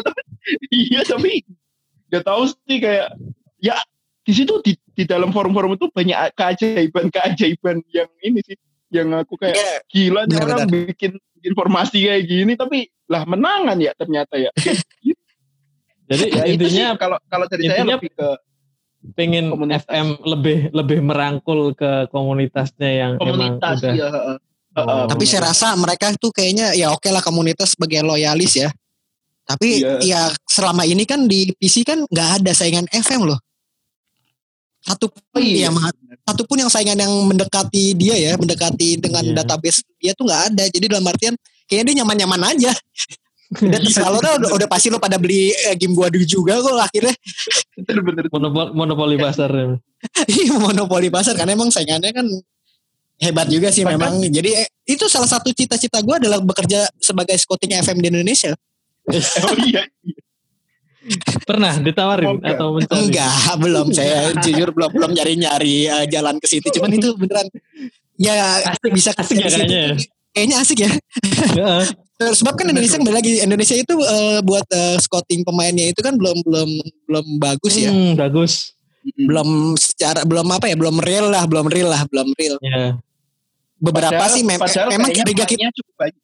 iya tapi gak tahu sih kayak ya di situ di, di dalam forum-forum itu banyak keajaiban-keajaiban yang ini sih yang aku kayak yeah, gila nih orang bikin informasi kayak gini tapi lah menangan ya ternyata ya. Jadi ya, intinya kalau kalau dari saya lebih ke pengen komunitas. FM lebih lebih merangkul ke komunitasnya yang komunitas, emang udah. Ya, Tapi saya rasa mereka itu kayaknya ya oke okay lah komunitas sebagai loyalis ya. Tapi yeah. ya selama ini kan di PC kan nggak ada saingan FM loh. Satu pun oh, iya. ya satu pun yang saingan yang mendekati dia ya, mendekati dengan yeah. database dia tuh nggak ada. Jadi dalam artian kayaknya dia nyaman-nyaman aja. Lo dah, udah, udah pasti lo pada beli eh, game gua dulu juga kok akhirnya. Bener-bener. Monopoli, monopoli pasar. Iya monopoli pasar karena emang saingannya kan hebat juga sih Bahkan- memang. Jadi eh, itu salah satu cita-cita gua adalah bekerja sebagai scouting FM di Indonesia. Oh iya. Pernah ditawarin Oh, enggak. atau mencari? Enggak, belum. Saya jujur belum belum nyari-nyari eh, jalan ke situ. Cuman itu beneran ya Asik, bisa asik ya ke situ. kayaknya ya? Kayaknya asik ya. Heeh. Sebab kan Indonesia kembali lagi Indonesia itu eh, buat eh, scouting pemainnya itu kan belum belum belum bagus ya. Hmm, bagus. Belum secara belum apa ya, belum real lah, belum real lah, belum real. Ya. Beberapa Padahal- sih mem- padahal memang kayaknya Liga kita pemainnya cukup banyak.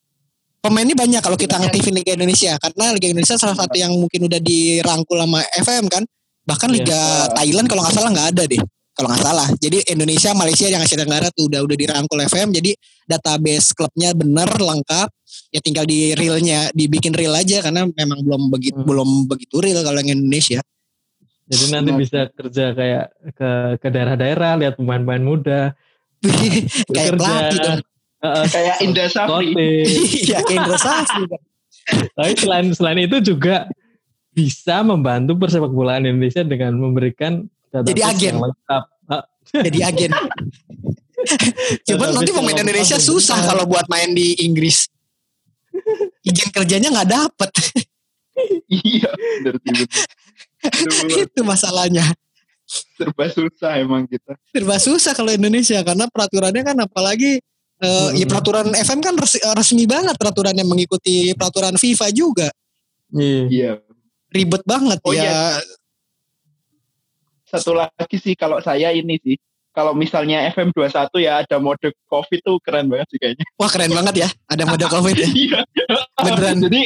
pemainnya banyak kalau kita ngaktifin Liga Indonesia karena Liga Indonesia salah satu yang mungkin udah dirangkul sama FM kan bahkan. Liga Thailand kalau nggak salah nggak ada deh kalau nggak salah jadi Indonesia Malaysia yang Asia Tenggara tuh udah udah dirangkul FM jadi database klubnya bener lengkap ya tinggal di realnya dibikin real aja karena memang belum begitu Hmm. belum begitu real kalau yang Indonesia Jadi nanti Benar. bisa kerja kayak ke ke daerah-daerah lihat pemain-pemain muda. Kayak bekerja. pelatih dong Heeh, Kayak Indra Safri. iya kayak Indra Safri. Tapi selain selain itu juga bisa membantu persepak bolaan Indonesia dengan memberikan Jadi agen. yang lengkap. Jadi agen Cuman nanti pemain Indonesia susah kalau buat main di Inggris. Izin kerjanya nggak dapet. Iya, itu masalahnya. serba susah emang kita. Serba susah kalau Indonesia karena peraturannya kan apalagi eh, ya Hmm. peraturan FM kan resi- resmi banget peraturannya mengikuti peraturan FIFA juga. Iya. Iya. Ribet banget Oh, ya. iya. Satu lagi sih kalau saya ini sih. Kalau misalnya FM 21 ya ada mode COVID tuh keren banget sih kayaknya. Wah keren banget ya. Ada mode COVID ya. Iya. Beneran. Jadi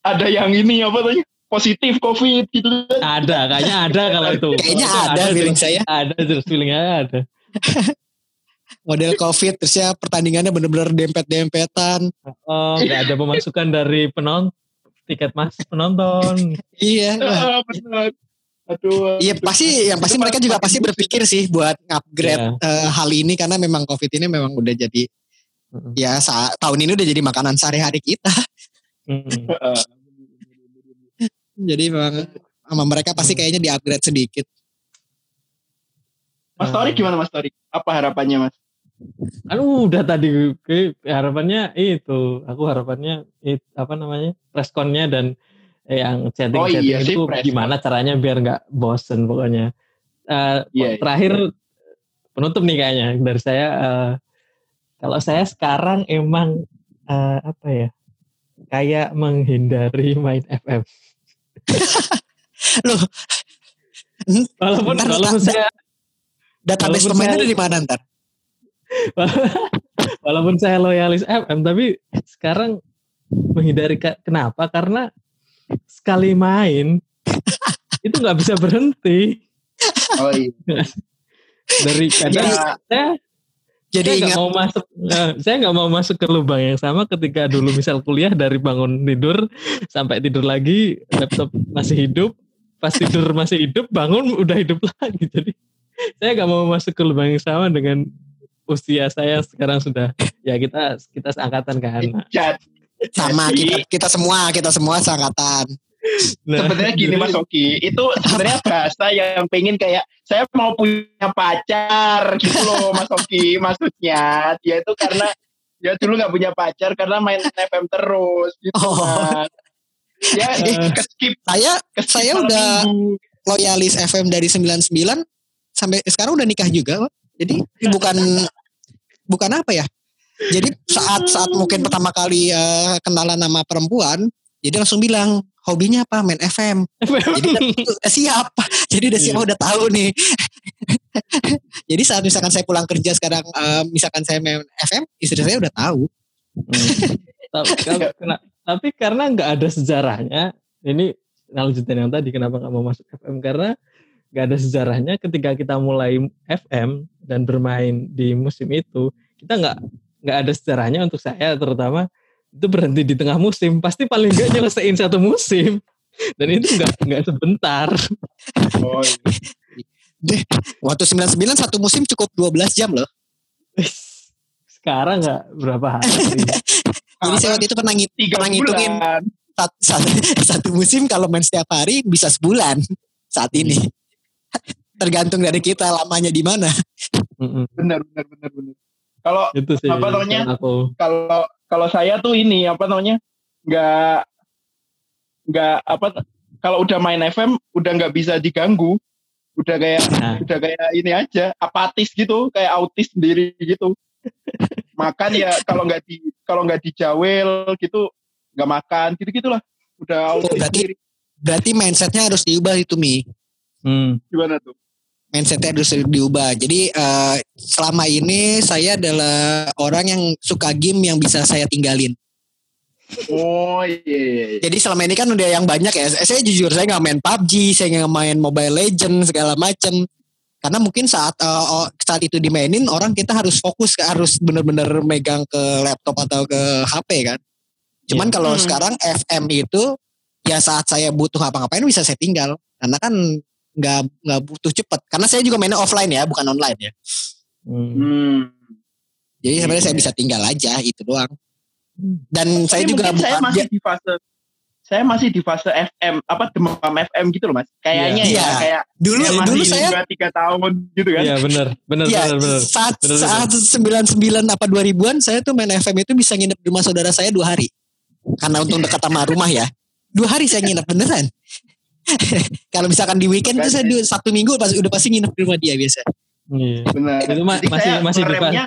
ada yang ini apa tadi? Positif COVID gitu kan. Ada, kayaknya ada kalau itu. Kayaknya itu ada feeling saya. Ada terus feelingnya ada. Model COVID terus ya pertandingannya bener-bener dempet-dempetan. Oh, nggak ada pemasukan dari penonton tiket mas penonton. Iya. Ah. Aduh. Iya pasti yang pasti Itu mereka juga pasti berpikir sih buat upgrade Iya. eh, hal ini karena memang covid ini memang udah jadi Mm-mm. ya sa- tahun ini udah jadi makanan sehari-hari kita. Mm. Ah, Jadi memang sama mereka pasti kayaknya di upgrade sedikit. Mas Tori gimana Mas Tori? Apa harapannya Mas? Kan udah tadi ke harapannya itu, aku harapannya it, apa namanya reskonnya dan yang chatting Oh iya itu preskon. gimana caranya biar nggak bosen pokoknya. Eh, Iya, iya. terakhir penutup nih kayaknya dari saya. eh, kalau saya sekarang emang eh, apa ya kayak menghindari main FM. Loh, Walaupun Bentar, walaupun saya database Walaupun pemainnya saya- dari mana ntar? walaupun saya loyalis FM tapi sekarang menghindari kenapa? Karena sekali main itu nggak bisa berhenti. Oh iya. dari kadang Jadi- saya Jadi saya nggak mau masuk eh, saya nggak mau masuk ke lubang yang sama ketika dulu misal kuliah dari bangun tidur sampai tidur lagi laptop masih hidup pas tidur masih hidup bangun udah hidup lagi. Jadi saya nggak mau masuk ke lubang yang sama dengan usia saya sekarang sudah. Ya kita kita seangkatan kan Jad- sama jadi, kita kita semua kita semua seangkatan. Nah, sebenarnya gini Mas Oki, itu sebenarnya bahasa yang pengen kayak saya mau punya pacar gitu loh Mas Oki maksudnya. Dia itu karena dia dulu nggak punya pacar karena main FM terus gitu Oh. Mas. Ya Eh. keskip Saya keskip Saya udah- minggu. loyalis FM dari 99 sampai sekarang udah nikah juga. Jadi bukan bukan apa ya? Jadi saat saat mungkin pertama kali eh, kenalan nama perempuan, jadi langsung bilang hobinya apa main FM. Jadi kan udah siap. Jadi udah siap Iya. udah tahu nih. jadi saat misalkan saya pulang kerja sekarang eh, misalkan saya main FM, istri saya udah tahu. Hmm. tapi, kena- tapi karena nggak ada sejarahnya, ini lanjutin yang tadi kenapa nggak mau masuk FM karena nggak ada sejarahnya ketika kita mulai FM dan bermain di musim itu kita nggak nggak ada sejarahnya untuk saya terutama itu berhenti di tengah musim pasti paling nggak nyelesain satu musim dan itu nggak nggak sebentar Oh, iya. Waktu 99 satu musim cukup 12 jam loh. sekarang nggak berapa hari Jadi saya waktu itu pernah, ngit- pernah ngitungin satu, satu, satu musim kalau main setiap hari bisa sebulan saat ini. Tergantung dari kita lamanya di mana. Benar benar benar benar kalau Itu sih. Apa namanya? kalau kalau saya tuh ini apa namanya nggak nggak apa kalau udah main FM udah nggak bisa diganggu udah kayak Nah. udah kayak ini aja apatis gitu kayak autis sendiri gitu makan ya kalau nggak di kalau nggak dijawel gitu nggak makan gitu gitulah udah autis berarti- sendiri Berarti mindsetnya harus diubah itu Mi. Hmm. gimana tuh Mindsetnya harus diubah. Jadi eh, selama ini saya adalah orang yang suka game yang bisa saya tinggalin. oh iya, iya, iya. Jadi selama ini kan udah yang banyak ya. Saya jujur saya nggak main PUBG, saya nggak main Mobile Legend segala macem. Karena mungkin saat eh, oh, saat itu dimainin orang kita harus fokus harus bener-bener megang ke laptop atau ke HP kan. Cuman Iya. kalau Hmm. sekarang FM itu ya saat saya butuh apa-ngapain bisa saya tinggal. Karena kan nggak nggak butuh cepet. Karena saya juga mainnya offline ya, bukan online ya. Hmm. Hmm. Jadi Iya, sebenarnya saya iya. bisa tinggal aja itu doang. Hmm. Dan saya juga saya bukan masih di fase saya masih di fase FM apa demam FM gitu loh mas kayaknya Iya. ya kayak dulu kayak dulu saya dua tiga tahun gitu kan Iya benar, benar, Iya, benar, benar. saat Bener, saat 99 apa 2000-an saya tuh main FM itu bisa nginep di rumah saudara saya dua hari. Karena untung dekat sama rumah ya. Dua hari saya nginep beneran. Kalau misalkan di weekend tuh saya du- satu minggu pas udah pasti nginep di rumah dia biasa. Iya. benar Itu ma- Jadi masih masih di ngeremnya,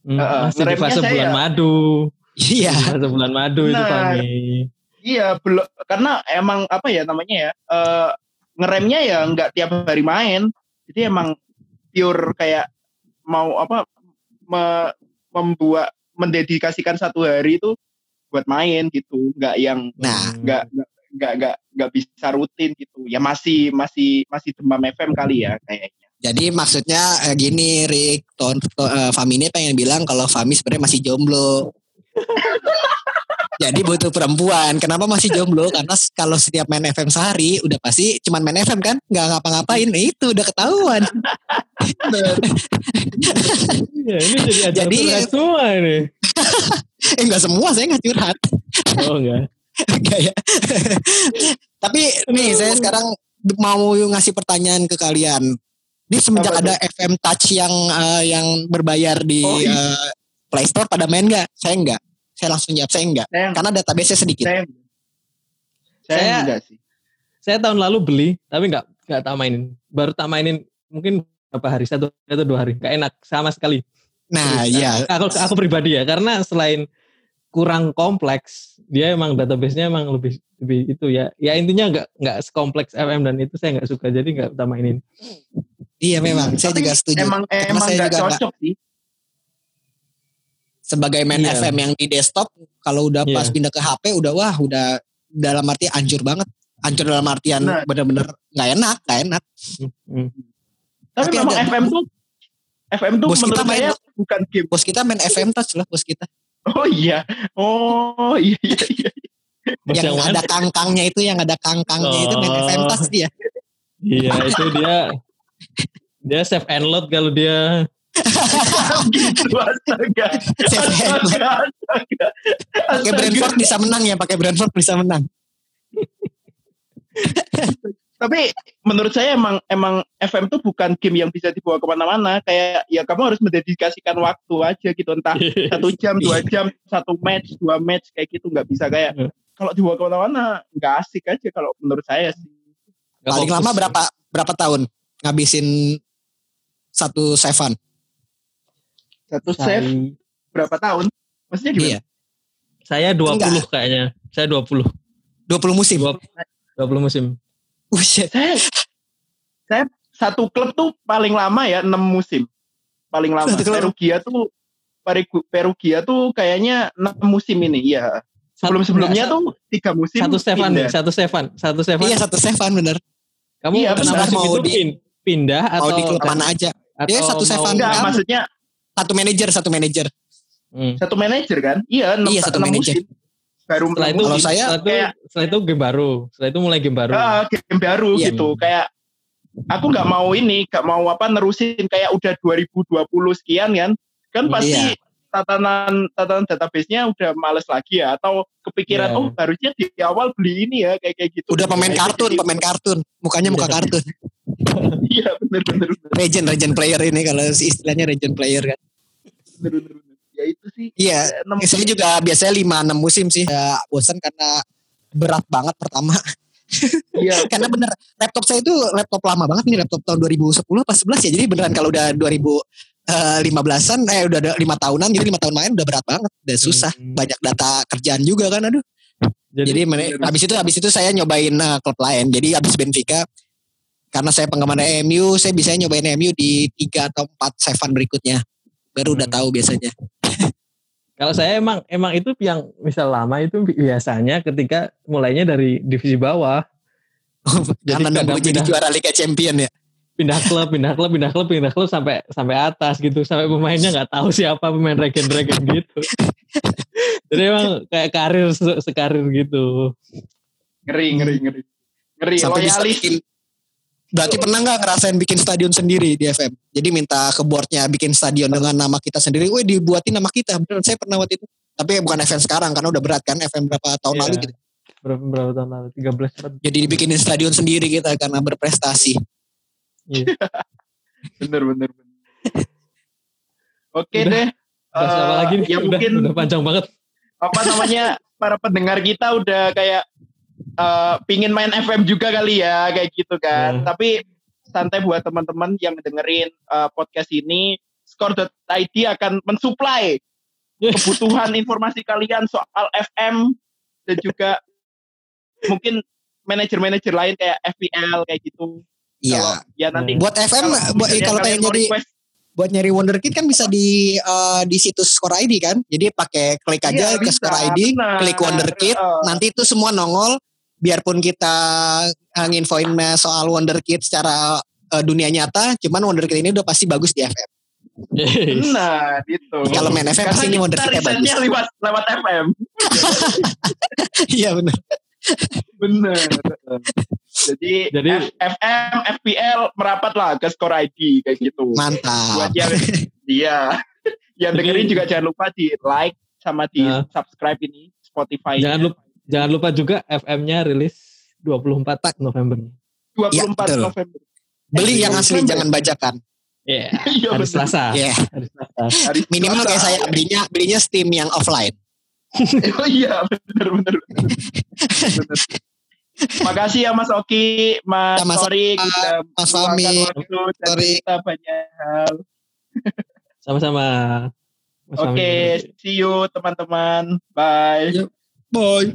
Hmm, Heeh, masih di fase saya- bulan madu. Iya. Fase bulan madu itu Benar. kami. iya belum karena emang apa ya namanya ya eh, ngeremnya ya nggak tiap hari main jadi emang pure kayak mau apa me- membuat mendedikasikan satu hari itu buat main gitu nggak yang Nah, nggak nggak nggak nggak bisa rutin gitu ya masih masih masih demam FM kali ya kayaknya jadi maksudnya eh, gini Rick, Ton, to, eh, Fami ini pengen bilang kalau Fami sebenarnya masih jomblo. Jadi butuh perempuan. Kenapa masih jomblo? Karena kalau setiap main FM sehari udah pasti cuman main FM kan, nggak ngapa-ngapain. Itu udah ketahuan. Iya, ini jadi acara Jadi- semua ini. eh nggak semua, saya nggak curhat. Oh enggak. Enggak ya. Tapi nih saya sekarang mau ngasih pertanyaan ke kalian. Ini semenjak Apa ada FM Touch yang eh, yang berbayar di Oh, iya. eh, Play Store pada main nggak? Saya enggak. Saya langsung jawab saya enggak. saya Karena database-nya sedikit. saya saya, Saya- enggak sih Saya tahun lalu beli, tapi enggak enggak tak mainin. Baru tak mainin mungkin berapa hari satu atau dua hari. Enggak enak sama sekali. Nah, iya. Aku aku pribadi ya, karena selain kurang kompleks, dia emang database-nya emang lebih lebih itu ya. Ya intinya enggak enggak sekompleks FM dan itu saya enggak suka jadi enggak tak mainin. Iya memang, saya Tapi juga setuju. emang Karena emang saya nggak juga nggak- cocok sih Sebagai main Iya. FM yang di desktop, kalau udah pas Iya. pindah ke HP udah wah udah dalam arti hancur banget. Hancur dalam artian Nah. bener-bener nggak enak, nggak enak. Hmm. tapi, Tapi memang ada- FM tuh FM tuh Bos kita menurut main- saya bukan game Bos kita main FM Touch lah, bos kita. Oh iya. Oh iya iya iya. Yang yang ada kangkangnya itu, yang ada kangkangnya itu main Oh. FM Touch dia. Iya, itu dia. Dia save and load kalau dia. Gitu astaga. Astaga astaga. Pakai Brentford bisa menang ya, pakai Brentford bisa menang. tapi menurut saya emang emang FM tuh bukan game yang bisa dibawa ke mana-mana kayak ya kamu harus mendedikasikan waktu aja gitu entah satu jam dua jam satu match dua match kayak gitu nggak bisa kayak Hmm. kalau dibawa ke mana-mana nggak asik aja kalau menurut saya sih Paling lama berapa berapa tahun ngabisin satu seven? satu save berapa tahun maksudnya gimana Iya, Saya 20 kayaknya. Saya 20. 20 musim. Dua- 20 musim. Buset. saya saya satu klub tuh paling lama ya enam musim paling lama Satu klub. Perugia tuh Perugia tuh kayaknya enam musim ini ya sebelum sebelumnya tuh tiga musim satu Stefan pindah. satu Stefan, satu Stefan. Iya satu seven bener. Kamu Iya, musim Mau itu di- pin- pindah atau Mau di klub mana aja. atau Iya, satu Stefan. enggak maksudnya Satu manajer, satu manajer. Hmm. satu manajer kan iya enam, Iya, satu manajer. musim baru Setelah itu Kalau saya- setelah itu, kayak- setelah itu game baru. Setelah itu mulai game baru. Ah, game baru Iya. gitu kayak aku nggak mau ini nggak mau apa nerusin kayak udah 2020 sekian kan kan pasti Iya. tatanan tatanan database-nya udah males lagi ya atau kepikiran Iya. oh harusnya di awal beli ini ya kayak kayak gitu. Udah pemain kartun, jadi- pemain kartun. Mukanya muka Iya. kartun. Iya bener bener bener Legend, legend player ini kalau istilahnya legend player kan. bener bener. bener. Ya itu sih. Iya, eh, enam- saya juga biasanya 5 6 musim sih. Ya, bosan karena berat banget pertama. Iya karena bener laptop saya itu laptop lama banget nih laptop tahun 2010 pas 11 ya. Jadi beneran kalau udah 2015-an eh udah ada 5 tahunan jadi 5 tahun main udah berat banget, udah susah. Hmm. Banyak data kerjaan juga kan aduh. Jadi, Jadi men- habis itu habis itu saya nyobain uh, klub lain. Jadi habis Benfica karena saya penggemar MU, saya bisa nyobain MU di 3 atau 4 seven berikutnya. Baru udah Hmm. tahu biasanya. Kalau saya emang emang itu yang misal lama itu biasanya ketika mulainya dari divisi bawah Karena kadang nunggu jadi juara Liga Champion ya. pindah klub, pindah klub, pindah klub, pindah klub sampai sampai atas gitu, sampai pemainnya nggak tahu siapa pemain regen-regen gitu. Jadi emang kayak karir se- sekarir gitu. ngeri ngeri ngeri ngeri Sampai bisa loyalis bikin Berarti pernah nggak ngerasain bikin stadion sendiri di FM? Jadi minta ke boardnya bikin stadion dengan nama kita sendiri. Wih dibuatin nama kita. Beneran saya pernah waktu itu. Tapi bukan FM sekarang karena udah berat kan FM berapa tahun Iya. lalu gitu. Berapa berapa tahun lalu? 13 tahun. Jadi dibikinin stadion sendiri kita karena berprestasi. Iya. bener bener bener. Oke Udah. deh. Apa Eh, lagi nih? ya udah, mungkin udah panjang banget. apa namanya para pendengar kita udah kayak eh, pingin main FM juga kali ya kayak gitu kan. Hmm. Tapi santai buat teman-teman yang dengerin eh, podcast ini, score.id akan mensuplai kebutuhan informasi kalian soal FM dan juga mungkin manajer-manajer lain kayak FPL kayak gitu. Iya. Kalau ya nanti Buat FM, buat, misalnya kalau kalian pengen jadi request, buat nyari Wonderkid kan bisa di eh, di situs Score ID kan. Jadi pakai klik aja iya, ke bisa, Score ID, benar. klik Wonderkid, Eh, nanti itu semua nongol. Biarpun kita eh, nginfoin soal Wonderkid secara eh, dunia nyata, cuman Wonderkid ini udah pasti bagus di FM. Yes. Nah, gitu. Kalau main FM pasti ini kita Wonderkidnya bagus. lewat lewat FM. Iya benar. Bener. Jadi, Jadi- FM, FPL merapat lah ke Score ID kayak gitu. Mantap. Buat yang dia yang dengerin juga jangan lupa di like sama di Nah. subscribe ini Spotify. Jangan lupa jangan lupa juga FM-nya rilis 24 November. 24 Ya, betul. November. Beli yang asli November. jangan bajakan. Iya. Iya Hari. Selasa. Iya. Hari Selasa. Hari Minimal kayak saya belinya belinya Steam yang offline. Oh iya bener bener. bener. Makasih ya Mas Oki, Mas Tori, udah Mas dan Tori. kita banyak hal. Sama-sama. Mas Oke, Fahmi. see you teman-teman. Bye. Boy.